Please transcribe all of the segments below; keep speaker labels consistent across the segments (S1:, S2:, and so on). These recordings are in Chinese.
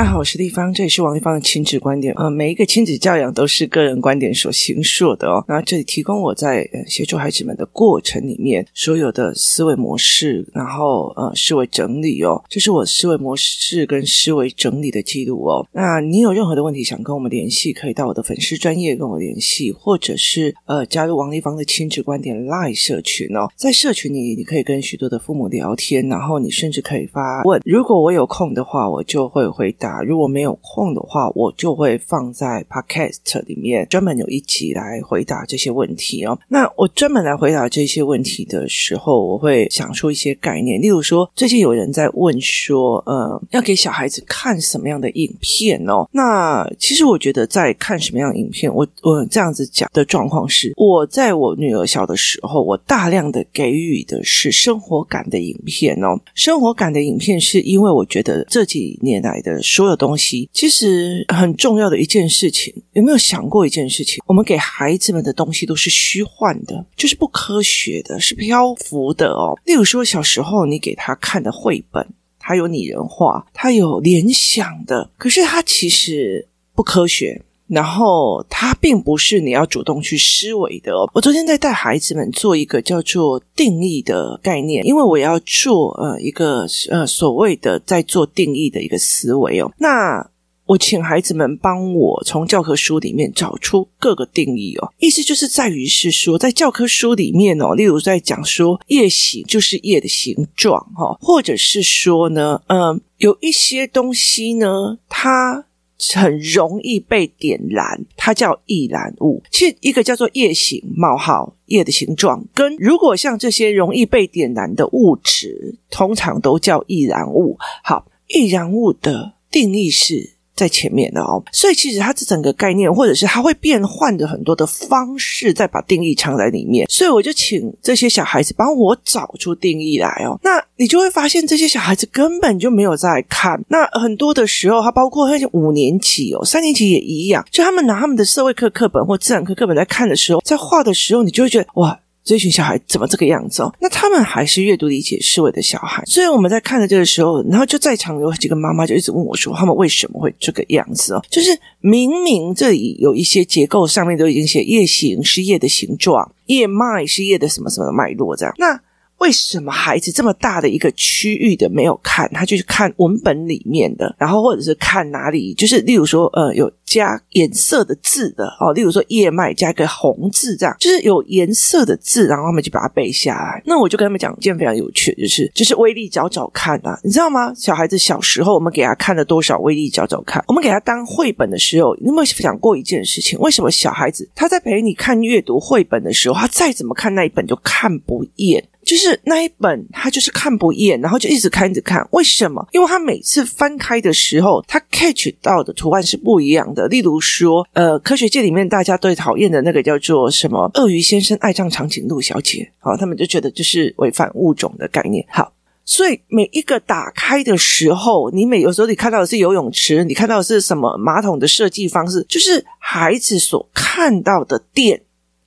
S1: 大家好，我是丽芳，这里是王丽芳的亲子观点。呃，每一个亲子教养都是个人观点所形塑的哦。那这里提供我在呃协助孩子们的过程里面所有的思维模式，然后呃思维整理哦，这是我思维模式跟思维整理的记录哦。那你有任何的问题想跟我们联系，可以到我的粉丝专业跟我联系，或者是呃加入王丽芳的亲子观点 Line 社群哦。在社群里，你可以跟许多的父母聊天，然后你甚至可以发问。如果我有空的话，我就会回答。如果没有空的话，我就会放在 Podcast 里面专门有一集来回答这些问题哦。那我专门来回答这些问题的时候，我会想出一些概念，例如说，最近有人在问说，呃，要给小孩子看什么样的影片哦？那其实我觉得，在看什么样的影片，我我这样子讲的状况是，我在我女儿小的时候，我大量的给予的是生活感的影片哦。生活感的影片是因为我觉得这几年来的。所有东西其实很重要的一件事情，有没有想过一件事情？我们给孩子们的东西都是虚幻的，就是不科学的，是漂浮的哦。例如说，小时候你给他看的绘本，它有拟人化，它有联想的，可是它其实不科学。然后它并不是你要主动去思维的哦。我昨天在带孩子们做一个叫做定义的概念，因为我要做呃一个呃所谓的在做定义的一个思维哦。那我请孩子们帮我从教科书里面找出各个定义哦，意思就是在于是说，在教科书里面哦，例如在讲说叶形就是叶的形状哈，或者是说呢，嗯，有一些东西呢，它。很容易被点燃，它叫易燃物。其实一个叫做夜形冒号夜的形状，跟如果像这些容易被点燃的物质，通常都叫易燃物。好，易燃物的定义是。在前面的哦，所以其实它这整个概念，或者是它会变换的很多的方式，再把定义藏在里面。所以我就请这些小孩子帮我找出定义来哦。那你就会发现，这些小孩子根本就没有在看。那很多的时候，他包括那些五年级哦，三年级也一样，就他们拿他们的社会课课本或自然课课本在看的时候，在画的时候，你就会觉得哇。这群小孩怎么这个样子哦？那他们还是阅读理解思维的小孩，所以我们在看着这个时候，然后就在场有几个妈妈就一直问我说：“他们为什么会这个样子哦？就是明明这里有一些结构上面都已经写叶形是叶的形状，叶脉是叶的什么什么的脉络这样。那为什么孩子这么大的一个区域的没有看？他就去看文本里面的，然后或者是看哪里？就是例如说，呃，有。加颜色的字的哦，例如说叶脉加一个红字，这样就是有颜色的字，然后他们就把它背下来。那我就跟他们讲一件非常有趣的，就是就是威力找找看啊，你知道吗？小孩子小时候我们给他看了多少威力找找看？我们给他当绘本的时候，你有没有想过一件事情？为什么小孩子他在陪你看阅读绘本的时候，他再怎么看那一本就看不厌？就是那一本他就是看不厌，然后就一直看一直看。为什么？因为他每次翻开的时候，他 catch 到的图案是不一样的。例如说，呃，科学界里面大家最讨厌的那个叫做什么？鳄鱼先生爱上长颈鹿小姐，好，他们就觉得就是违反物种的概念。好，所以每一个打开的时候，你每有时候你看到的是游泳池，你看到的是什么马桶的设计方式，就是孩子所看到的点。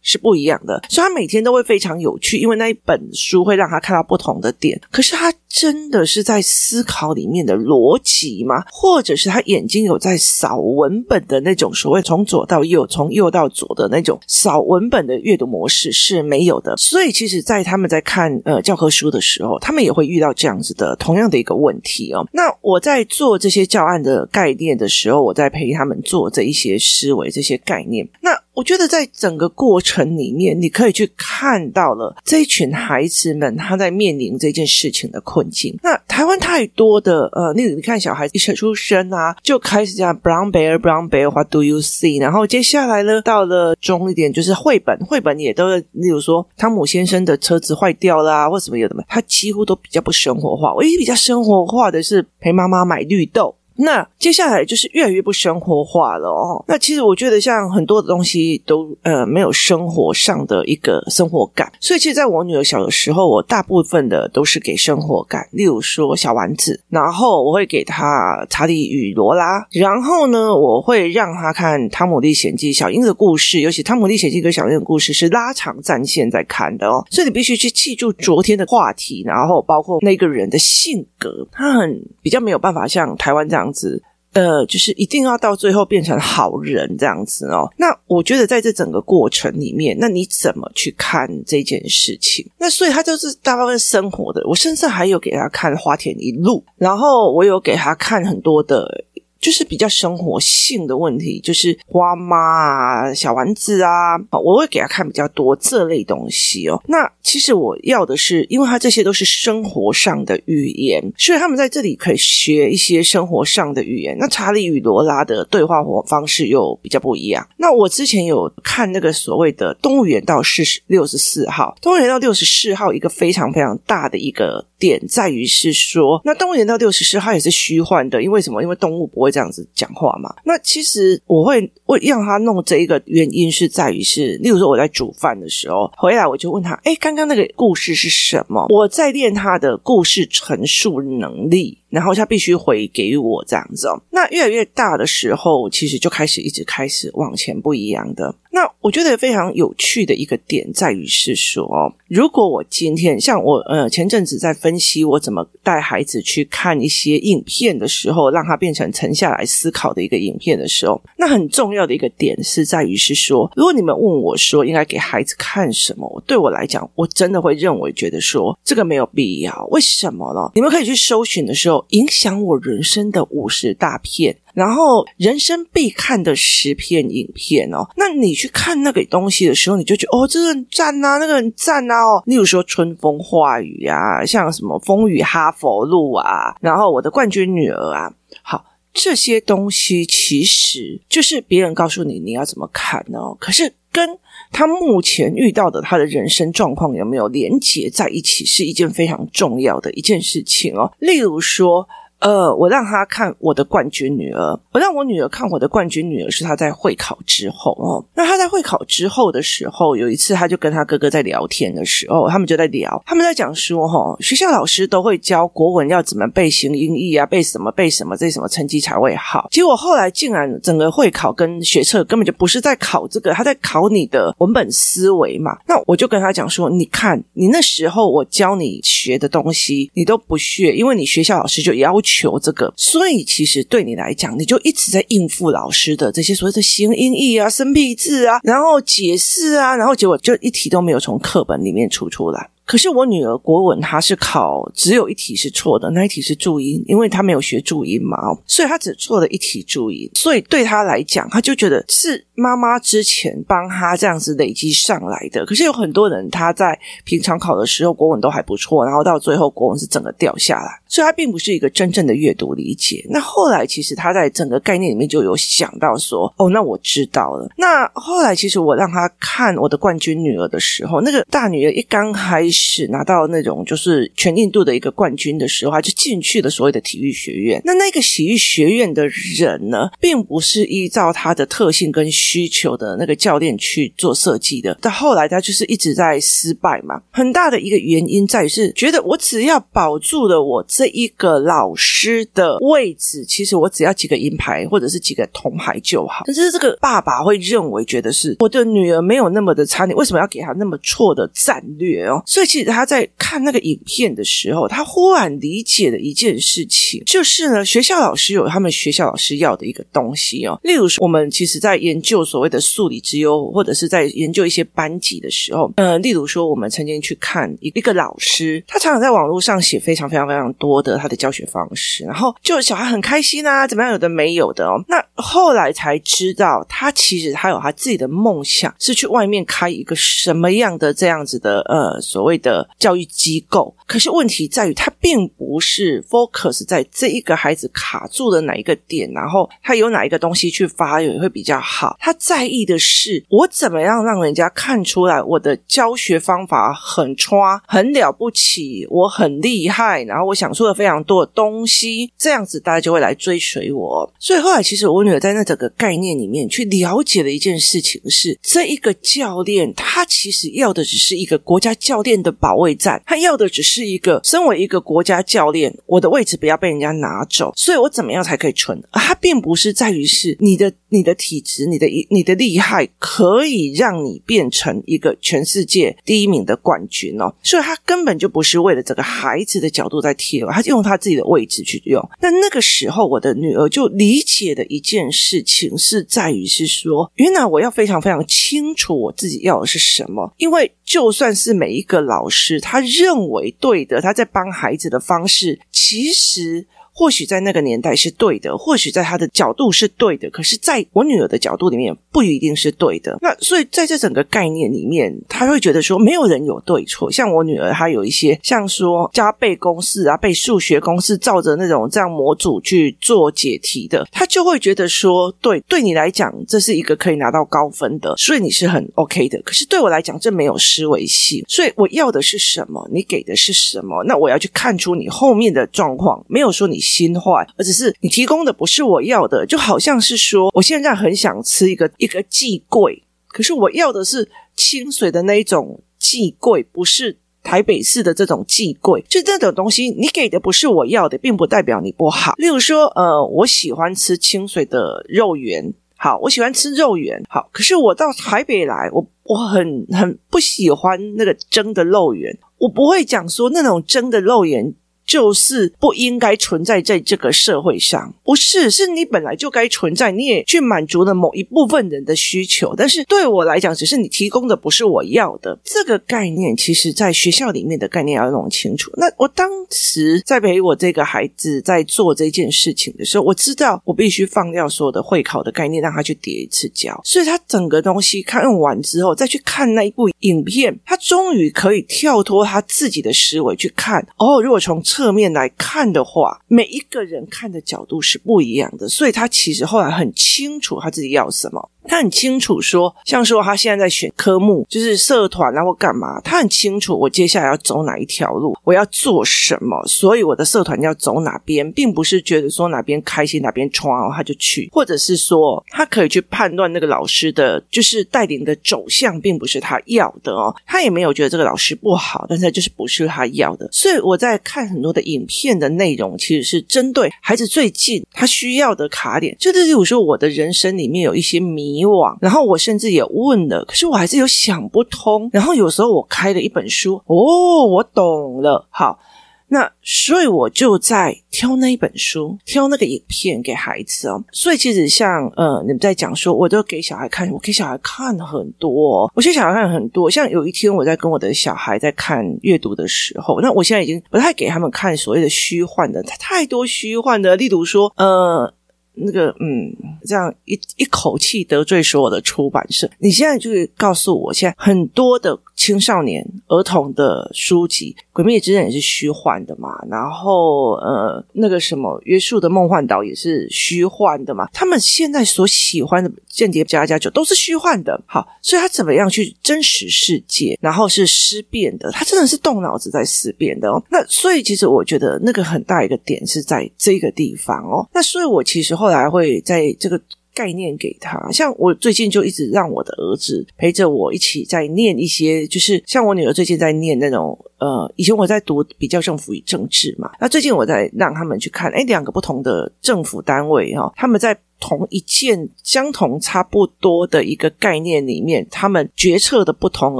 S1: 是不一样的，所以他每天都会非常有趣，因为那一本书会让他看到不同的点。可是他真的是在思考里面的逻辑吗？或者是他眼睛有在扫文本的那种所谓从左到右、从右到左的那种扫文本的阅读模式是没有的。所以其实，在他们在看呃教科书的时候，他们也会遇到这样子的同样的一个问题哦。那我在做这些教案的概念的时候，我在陪他们做这一些思维、这些概念。那我觉得在整个过程里面，你可以去看到了这一群孩子们他在面临这件事情的困那台湾太多的呃，例如你看小孩子一出生啊，就开始讲 Brown Bear, Brown Bear，What do you see？然后接下来呢，到了中一点就是绘本，绘本也都例如说汤姆先生的车子坏掉啦，或什么有的嘛，他几乎都比较不生活化。唯一比较生活化的是陪妈妈买绿豆。那接下来就是越来越不生活化了哦。那其实我觉得像很多的东西都呃没有生活上的一个生活感，所以其实在我女儿小的时候，我大部分的都是给生活感，例如说小丸子，然后我会给她查理与罗拉，然后呢，我会让她看《汤姆历险记》小樱的故事，尤其《汤姆历险记》跟小樱的故事是拉长战线在看的哦，所以你必须去记住昨天的话题，然后包括那个人的性格，他很比较没有办法像台湾这样。样子呃，就是一定要到最后变成好人这样子哦。那我觉得在这整个过程里面，那你怎么去看这件事情？那所以他就是大部分生活的。我甚至还有给他看花田一路，然后我有给他看很多的。就是比较生活性的问题，就是花妈啊、小丸子啊，我会给他看比较多这类东西哦。那其实我要的是，因为他这些都是生活上的语言，所以他们在这里可以学一些生活上的语言。那查理与罗拉的对话活方式又比较不一样。那我之前有看那个所谓的动物园道是六十四号，动物园到六十四号一个非常非常大的一个点在于是说，那动物园到六十四号也是虚幻的，因为什么？因为动物不会。这样子讲话嘛？那其实我会会让他弄这一个原因是在于是，例如说我在煮饭的时候回来，我就问他：哎，刚刚那个故事是什么？我在练他的故事陈述能力。然后他必须回给我这样子哦。那越来越大的时候，其实就开始一直开始往前不一样的。那我觉得非常有趣的一个点在于是说，如果我今天像我呃前阵子在分析我怎么带孩子去看一些影片的时候，让他变成沉下来思考的一个影片的时候，那很重要的一个点是在于是说，如果你们问我说应该给孩子看什么，对我来讲，我真的会认为觉得说这个没有必要。为什么呢？你们可以去搜寻的时候。影响我人生的五十大片，然后人生必看的十片影片哦。那你去看那个东西的时候，你就觉得哦，这个很赞啊，那个很赞啊哦。例如说《春风化雨》啊，像什么《风雨哈佛路》啊，然后《我的冠军女儿》啊，好，这些东西其实就是别人告诉你你要怎么看哦。可是跟他目前遇到的他的人生状况有没有连结在一起，是一件非常重要的一件事情哦。例如说。呃，我让他看我的冠军女儿，我让我女儿看我的冠军女儿，是她在会考之后哦。那她在会考之后的时候，有一次，她就跟她哥哥在聊天的时候，他们就在聊，他们在讲说，哈，学校老师都会教国文要怎么背形音义啊，背什么背什么，这什么成绩才会好。结果后来竟然整个会考跟学测根本就不是在考这个，他在考你的文本思维嘛。那我就跟他讲说，你看，你那时候我教你学的东西，你都不学，因为你学校老师就要求。求这个，所以其实对你来讲，你就一直在应付老师的这些所谓的形音义啊、生僻字啊，然后解释啊，然后结果就一题都没有从课本里面出出来。可是我女儿国文她是考只有一题是错的，那一题是注音，因为她没有学注音嘛，所以她只错了一题注音。所以对她来讲，她就觉得是妈妈之前帮她这样子累积上来的。可是有很多人他在平常考的时候国文都还不错，然后到最后国文是整个掉下来，所以她并不是一个真正的阅读理解。那后来其实他在整个概念里面就有想到说，哦，那我知道了。那后来其实我让他看我的冠军女儿的时候，那个大女儿一刚开始。拿到那种就是全印度的一个冠军的时候，他就进去了所谓的体育学院。那那个体育学院的人呢，并不是依照他的特性跟需求的那个教练去做设计的。到后来，他就是一直在失败嘛。很大的一个原因在于是觉得我只要保住了我这这一个老师的位置，其实我只要几个银牌或者是几个铜牌就好。但是这个爸爸会认为觉得是我的女儿没有那么的差，你为什么要给她那么错的战略哦？所以。其实他在看那个影片的时候，他忽然理解了一件事情，就是呢，学校老师有他们学校老师要的一个东西哦。例如说，我们其实在研究所谓的数理之优，或者是在研究一些班级的时候，呃，例如说，我们曾经去看一个老师，他常常在网络上写非常非常非常多的他的教学方式，然后就小孩很开心啊，怎么样，有的没有的哦。那后来才知道，他其实他有他自己的梦想，是去外面开一个什么样的这样子的呃所谓。的教育机构，可是问题在于，他并不是 focus 在这一个孩子卡住的哪一个点，然后他有哪一个东西去发育会比较好。他在意的是，我怎么样让人家看出来我的教学方法很差，很了不起，我很厉害，然后我想说出了非常多的东西，这样子大家就会来追随我。所以后来，其实我女儿在那整个概念里面去了解的一件事情是，这一个教练他其实要的只是一个国家教练的保卫战，他要的只是一个身为一个国家教练，我的位置不要被人家拿走，所以我怎么样才可以存？他并不是在于是你的你的体质、你的你的厉害可以让你变成一个全世界第一名的冠军哦，所以他根本就不是为了这个孩子的角度在贴以为，他用他自己的位置去用。那那个时候，我的女儿就理解的一件事情是在于是说，原来我要非常非常清楚我自己要的是什么，因为就算是每一个老师他认为对的，他在帮孩子的方式，其实。或许在那个年代是对的，或许在他的角度是对的，可是在我女儿的角度里面不一定是对的。那所以在这整个概念里面，他会觉得说没有人有对错。像我女儿，她有一些像说加背公式啊，背数学公式，照着那种这样模组去做解题的，她就会觉得说，对，对你来讲这是一个可以拿到高分的，所以你是很 OK 的。可是对我来讲，这没有思维性，所以我要的是什么？你给的是什么？那我要去看出你后面的状况，没有说你。心坏，而只是你提供的不是我要的，就好像是说，我现在很想吃一个一个寄贵，可是我要的是清水的那一种寄贵，不是台北市的这种寄贵。就这种东西，你给的不是我要的，并不代表你不好。例如说，呃，我喜欢吃清水的肉圆，好，我喜欢吃肉圆，好，可是我到台北来，我我很很不喜欢那个蒸的肉圆，我不会讲说那种蒸的肉圆。就是不应该存在在这个社会上，不是，是你本来就该存在，你也去满足了某一部分人的需求，但是对我来讲，只是你提供的不是我要的。这个概念，其实在学校里面的概念要弄清楚。那我当时在陪我这个孩子在做这件事情的时候，我知道我必须放掉所有的会考的概念，让他去叠一次胶，所以他整个东西看完之后，再去看那一部影片，他终于可以跳脱他自己的思维去看。哦，如果从侧侧面来看的话，每一个人看的角度是不一样的，所以他其实后来很清楚他自己要什么。他很清楚说，像说他现在在选科目，就是社团啊或干嘛，他很清楚我接下来要走哪一条路，我要做什么，所以我的社团要走哪边，并不是觉得说哪边开心哪边闯哦他就去，或者是说他可以去判断那个老师的就是带领的走向，并不是他要的哦，他也没有觉得这个老师不好，但是就是不是他要的，所以我在看很多的影片的内容，其实是针对孩子最近他需要的卡点，就是例如说我的人生里面有一些迷。迷惘，然后我甚至也问了，可是我还是有想不通。然后有时候我开了一本书，哦，我懂了。好，那所以我就在挑那一本书，挑那个影片给孩子哦。所以其实像呃，你们在讲说，我都给小孩看，我给小孩看很多，我给小孩看很多。像有一天我在跟我的小孩在看阅读的时候，那我现在已经不太给他们看所谓的虚幻的，太多虚幻的，例如说呃。那个嗯，这样一一口气得罪所有的出版社，你现在就是告诉我，现在很多的。青少年儿童的书籍，《鬼灭之刃》也是虚幻的嘛，然后呃，那个什么《约束的梦幻岛》也是虚幻的嘛。他们现在所喜欢的《间谍家家酒》都是虚幻的。好，所以他怎么样去真实世界，然后是思辨的，他真的是动脑子在思辨的哦。那所以其实我觉得那个很大一个点是在这个地方哦。那所以我其实后来会在这个。概念给他，像我最近就一直让我的儿子陪着我一起在念一些，就是像我女儿最近在念那种，呃，以前我在读比较政府与政治嘛，那最近我在让他们去看，诶，两个不同的政府单位哈，他们在。同一件相同差不多的一个概念里面，他们决策的不同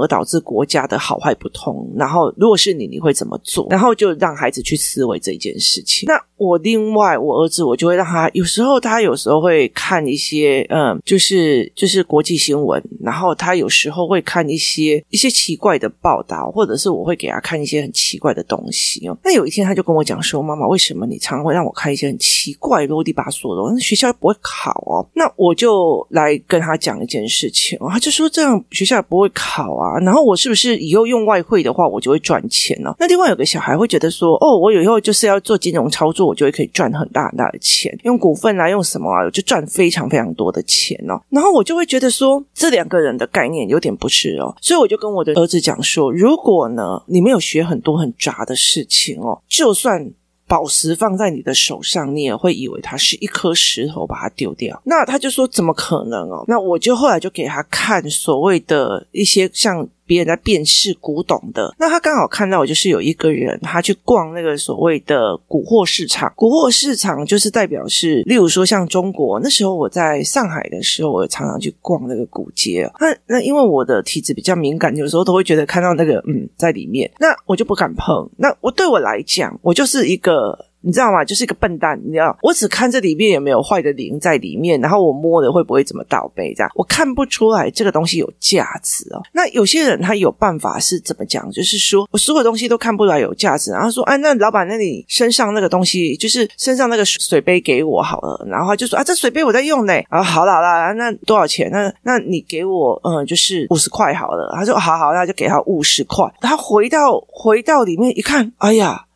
S1: 而导致国家的好坏不同。然后，如果是你，你会怎么做？然后就让孩子去思维这件事情。那我另外，我儿子我就会让他，有时候他有时候会看一些，嗯，就是就是国际新闻。然后他有时候会看一些一些奇怪的报道，或者是我会给他看一些很奇怪的东西哦。那有一天他就跟我讲说：“妈妈，为什么你常常会让我看一些很奇怪、啰里吧嗦的？那学校不会考。”哦，那我就来跟他讲一件事情。他就说这样学校也不会考啊，然后我是不是以后用外汇的话，我就会赚钱呢？那另外有个小孩会觉得说，哦，我以后就是要做金融操作，就会可以赚很大很大的钱，用股份啊，用什么啊，就赚非常非常多的钱哦。然后我就会觉得说，这两个人的概念有点不是哦，所以我就跟我的儿子讲说，如果呢，你没有学很多很杂的事情哦，就算。宝石放在你的手上，你也会以为它是一颗石头，把它丢掉。那他就说怎么可能哦？那我就后来就给他看所谓的一些像别人在辨识古董的。那他刚好看到，就是有一个人他去逛那个所谓的古货市场。古货市场就是代表是，例如说像中国那时候我在上海的时候，我常常去逛那个古街。那那因为我的体质比较敏感，有时候都会觉得看到那个嗯在里面，那我就不敢碰。那我对我来讲，我就是一个。你知道吗？就是一个笨蛋，你知道，我只看这里面有没有坏的灵在里面，然后我摸了会不会怎么倒杯，这样我看不出来这个东西有价值哦。那有些人他有办法是怎么讲？就是说我所有东西都看不出来有价值，然后说，哎，那老板，那你身上那个东西，就是身上那个水杯给我好了，然后他就说啊，这水杯我在用呢，啊，好了好了，那多少钱？那那你给我，嗯，就是五十块好了。他说好好，那就给他五十块。他回到回到里面一看，哎呀。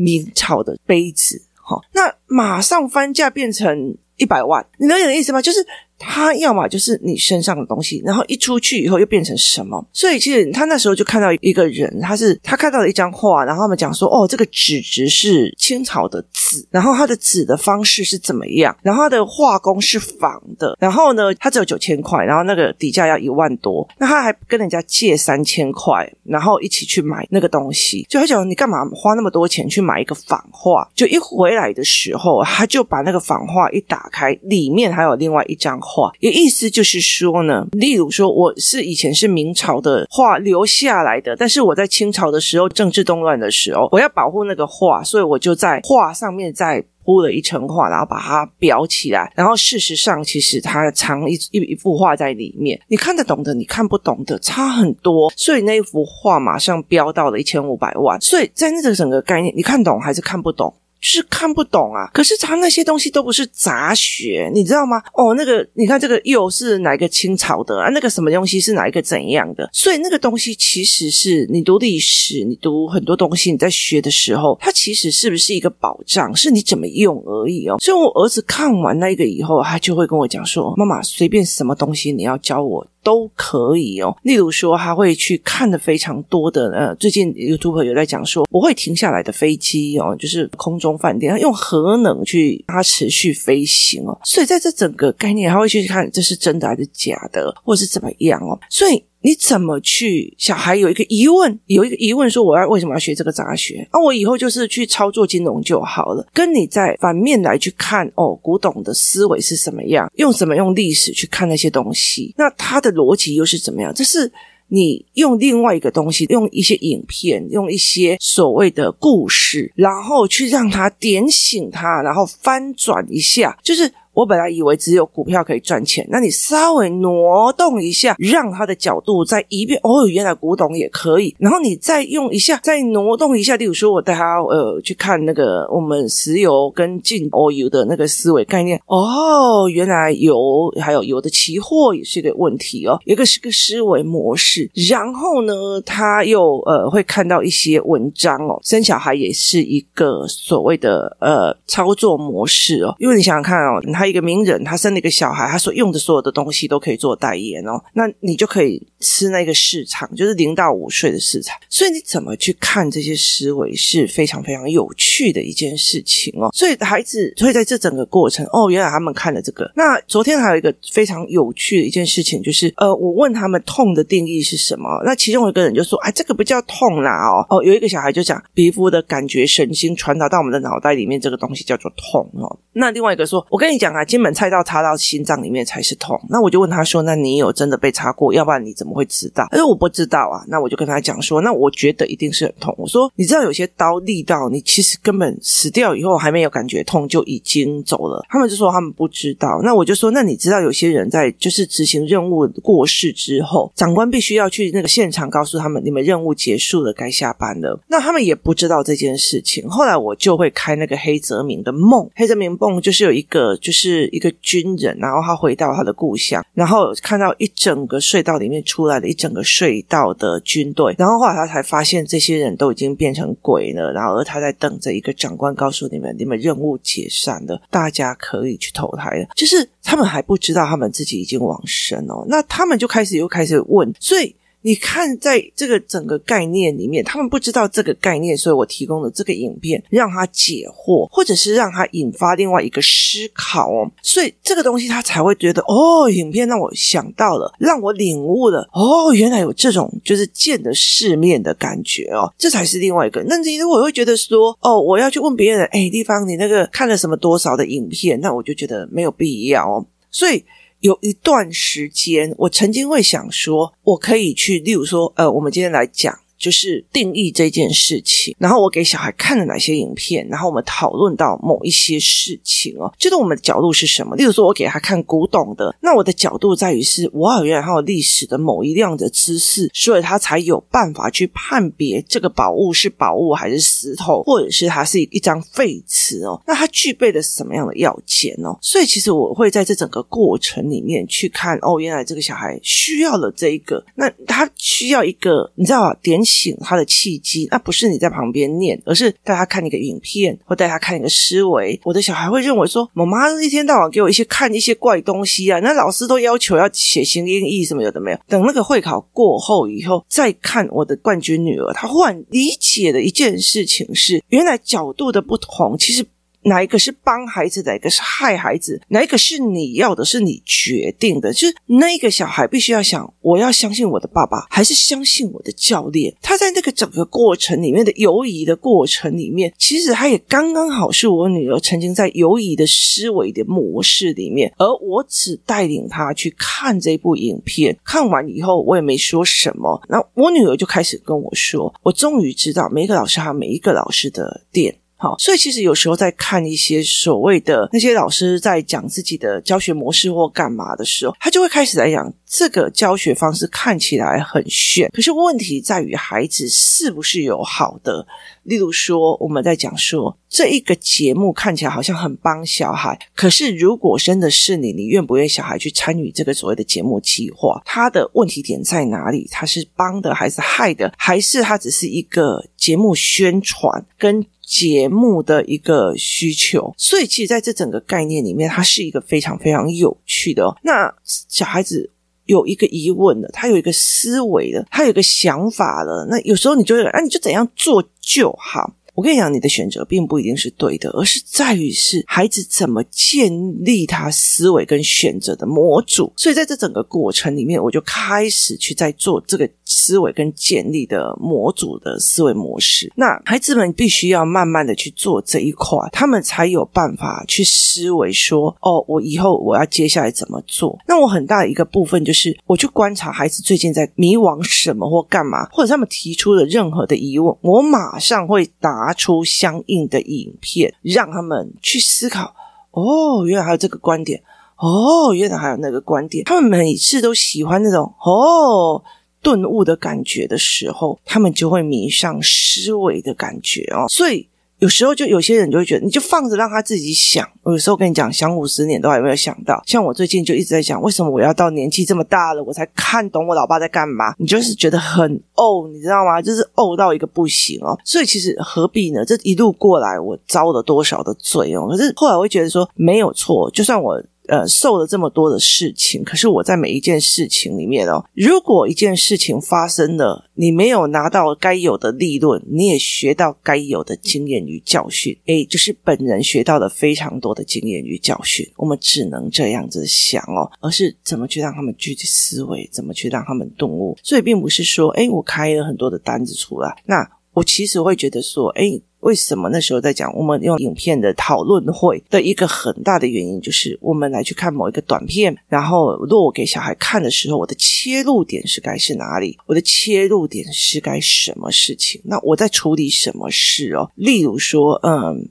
S1: 明朝的杯子，哈，那马上翻价变成一百万，你能有点意思吗？就是。他要么就是你身上的东西，然后一出去以后又变成什么？所以其实他那时候就看到一个人，他是他看到了一张画，然后他们讲说，哦，这个纸质是清朝的纸，然后他的纸的方式是怎么样？然后他的画工是仿的，然后呢，他只有九千块，然后那个底价要一万多，那他还跟人家借三千块，然后一起去买那个东西，就他讲你干嘛花那么多钱去买一个仿画？就一回来的时候，他就把那个仿画一打开，里面还有另外一张画。画，也意思就是说呢，例如说我是以前是明朝的画留下来的，但是我在清朝的时候政治动乱的时候，我要保护那个画，所以我就在画上面再铺了一层画，然后把它裱起来。然后事实上，其实它藏一一一幅画在里面，你看得懂的，你看不懂的，差很多。所以那一幅画马上飙到了一千五百万。所以在那个整个概念，你看懂还是看不懂？就是看不懂啊！可是他那些东西都不是杂学，你知道吗？哦，那个你看这个又是哪一个清朝的啊？那个什么东西是哪一个怎样的？所以那个东西其实是你读历史，你读很多东西，你在学的时候，它其实是不是一个保障？是你怎么用而已哦。所以我儿子看完那个以后，他就会跟我讲说：“妈妈，随便什么东西你要教我。”都可以哦，例如说，他会去看的非常多的，呃，最近 YouTube 有在讲说，不会停下来的飞机哦，就是空中饭店，他用核能去让它持续飞行哦，所以在这整个概念，他会去看这是真的还是假的，或者是怎么样哦，所以。你怎么去？小孩有一个疑问，有一个疑问说：“我要为什么要学这个杂学？啊，我以后就是去操作金融就好了。”跟你在反面来去看哦，古董的思维是什么样？用什么用历史去看那些东西？那它的逻辑又是怎么样？这是你用另外一个东西，用一些影片，用一些所谓的故事，然后去让它点醒它，然后翻转一下，就是。我本来以为只有股票可以赚钱，那你稍微挪动一下，让它的角度再一遍，哦，原来古董也可以。然后你再用一下，再挪动一下，例如说我带他呃去看那个我们石油跟进欧油的那个思维概念，哦，原来油还有油的期货也是一个问题哦，一个是个思维模式。然后呢，他又呃会看到一些文章哦，生小孩也是一个所谓的呃操作模式哦，因为你想想看哦。他他一个名人，他生了一个小孩，他所用的所有的东西都可以做代言哦。那你就可以吃那个市场，就是零到五岁的市场。所以你怎么去看这些思维是非常非常有趣的一件事情哦。所以孩子会在这整个过程哦，原来他们看了这个。那昨天还有一个非常有趣的一件事情，就是呃，我问他们痛的定义是什么？那其中有一个人就说：“哎，这个不叫痛啦哦哦。”有一个小孩就讲皮肤的感觉神经传达到我们的脑袋里面，这个东西叫做痛哦。那另外一个说：“我跟你讲。”啊，金门菜刀插到心脏里面才是痛。那我就问他说：“那你有真的被插过？要不然你怎么会知道？”他说：“我不知道啊。”那我就跟他讲说：“那我觉得一定是很痛。”我说：“你知道有些刀利到你其实根本死掉以后还没有感觉痛就已经走了。”他们就说他们不知道。那我就说：“那你知道有些人在就是执行任务过世之后，长官必须要去那个现场告诉他们你们任务结束了，该下班了。”那他们也不知道这件事情。后来我就会开那个黑泽明的梦，黑泽明梦就是有一个就是。是一个军人，然后他回到他的故乡，然后看到一整个隧道里面出来了一整个隧道的军队，然后后来他才发现这些人都已经变成鬼了，然后他在等着一个长官告诉你们，你们任务解散了，大家可以去投胎了。就是他们还不知道他们自己已经往生哦，那他们就开始又开始问，所以。你看，在这个整个概念里面，他们不知道这个概念，所以我提供了这个影片，让他解惑，或者是让他引发另外一个思考哦。所以这个东西他才会觉得，哦，影片让我想到了，让我领悟了，哦，原来有这种就是见的世面的感觉哦，这才是另外一个。那你如果会觉得说，哦，我要去问别人，哎，地方你那个看了什么多少的影片，那我就觉得没有必要哦。所以。有一段时间，我曾经会想说，我可以去，例如说，呃，我们今天来讲。就是定义这件事情，然后我给小孩看了哪些影片，然后我们讨论到某一些事情哦，觉得我们的角度是什么？例如说，我给他看古董的，那我的角度在于是，哇，原来他有历史的某一样的知识，所以他才有办法去判别这个宝物是宝物还是石头，或者是它是一张废瓷哦。那它具备了什么样的要件哦？所以其实我会在这整个过程里面去看，哦，原来这个小孩需要了这一个，那他需要一个，你知道吧？点。醒他的契机，那不是你在旁边念，而是带他看一个影片，或带他看一个思维。我的小孩会认为说，妈妈一天到晚给我一些看一些怪东西啊，那老师都要求要写形音义什么有的没有。等那个会考过后以后，再看我的冠军女儿，她忽然理解的一件事情是，原来角度的不同，其实。哪一个是帮孩子，哪一个是害孩子？哪一个是你要的，是你决定的？就是那个小孩必须要想：我要相信我的爸爸，还是相信我的教练？他在那个整个过程里面的犹疑的过程里面，其实他也刚刚好是我女儿曾经在犹疑的思维的模式里面，而我只带领他去看这部影片，看完以后我也没说什么。那我女儿就开始跟我说：“我终于知道每一个老师还有每一个老师的点。”好，所以其实有时候在看一些所谓的那些老师在讲自己的教学模式或干嘛的时候，他就会开始来讲这个教学方式看起来很炫，可是问题在于孩子是不是有好的？例如说，我们在讲说这一个节目看起来好像很帮小孩，可是如果真的是你，你愿不愿意小孩去参与这个所谓的节目计划？他的问题点在哪里？他是帮的还是害的？还是他只是一个节目宣传跟？节目的一个需求，所以其实在这整个概念里面，它是一个非常非常有趣的哦。那小孩子有一个疑问的，他有一个思维的，他有一个想法的。那有时候你就会，啊，你就怎样做就好。我跟你讲，你的选择并不一定是对的，而是在于是孩子怎么建立他思维跟选择的模组。所以在这整个过程里面，我就开始去在做这个思维跟建立的模组的思维模式。那孩子们必须要慢慢的去做这一块，他们才有办法去思维说：哦，我以后我要接下来怎么做？那我很大的一个部分就是，我去观察孩子最近在迷惘什么或干嘛，或者他们提出了任何的疑问，我马上会答。出相应的影片，让他们去思考。哦，原来还有这个观点。哦，原来还有那个观点。他们每次都喜欢那种哦顿悟的感觉的时候，他们就会迷上思维的感觉哦。所以。有时候就有些人就会觉得，你就放着让他自己想。有时候跟你讲，想五十年都还没有想到。像我最近就一直在讲，为什么我要到年纪这么大了，我才看懂我老爸在干嘛？你就是觉得很怄，你知道吗？就是怄到一个不行哦。所以其实何必呢？这一路过来，我遭了多少的罪哦。可是后来我会觉得说，没有错，就算我。呃，受了这么多的事情，可是我在每一件事情里面哦，如果一件事情发生了，你没有拿到该有的利润，你也学到该有的经验与教训，诶，就是本人学到了非常多的经验与教训。我们只能这样子想哦，而是怎么去让他们具体思维，怎么去让他们顿悟。所以并不是说，诶，我开了很多的单子出来，那我其实会觉得说，诶。为什么那时候在讲我们用影片的讨论会的一个很大的原因，就是我们来去看某一个短片，然后如果我给小孩看的时候，我的切入点是该是哪里？我的切入点是该什么事情？那我在处理什么事哦？例如说，嗯，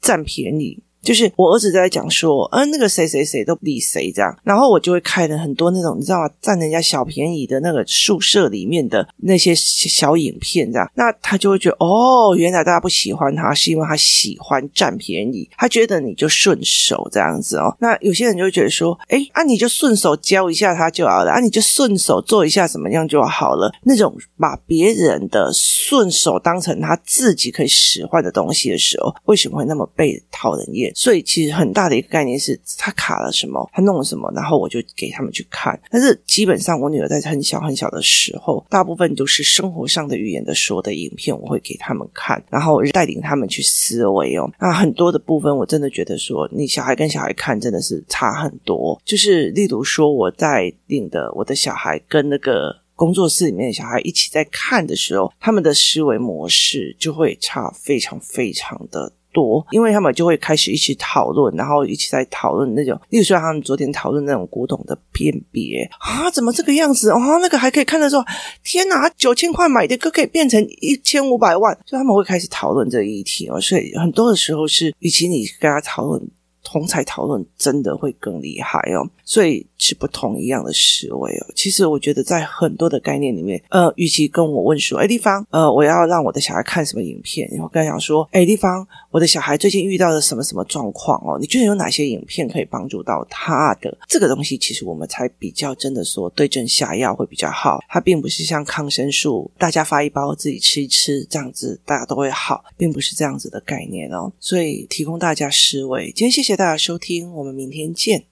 S1: 占便宜。就是我儿子在讲说，嗯，那个谁谁谁都比谁这样，然后我就会开了很多那种你知道吗？占人家小便宜的那个宿舍里面的那些小影片这样，那他就会觉得哦，原来大家不喜欢他是因为他喜欢占便宜，他觉得你就顺手这样子哦。那有些人就会觉得说，诶，啊你就顺手教一下他就好了，啊你就顺手做一下怎么样就好了。那种把别人的顺手当成他自己可以使唤的东西的时候，为什么会那么被讨人厌？所以其实很大的一个概念是，他卡了什么，他弄了什么，然后我就给他们去看。但是基本上，我女儿在很小很小的时候，大部分都是生活上的语言的说的影片，我会给他们看，然后带领他们去思维哦。那很多的部分，我真的觉得说，你小孩跟小孩看真的是差很多。就是例如说，我带领的我的小孩跟那个。工作室里面的小孩一起在看的时候，他们的思维模式就会差非常非常的多，因为他们就会开始一起讨论，然后一起在讨论那种，例如说他们昨天讨论那种古董的辨别啊，怎么这个样子？哦，那个还可以看得出，天哪，九千块买的可可以变成一千五百万，就他们会开始讨论这个议题哦，所以很多的时候是，与其你跟他讨论。同侪讨论真的会更厉害哦，所以是不同一样的思维哦。其实我觉得在很多的概念里面，呃，与其跟我问说，哎，丽芳，呃，我要让我的小孩看什么影片，然后跟他讲说，哎，丽芳，我的小孩最近遇到了什么什么状况哦？你觉得有哪些影片可以帮助到他的？这个东西其实我们才比较真的说对症下药会比较好。它并不是像抗生素，大家发一包自己吃一吃这样子，大家都会好，并不是这样子的概念哦。所以提供大家思维，今天谢谢大家收听，我们明天见。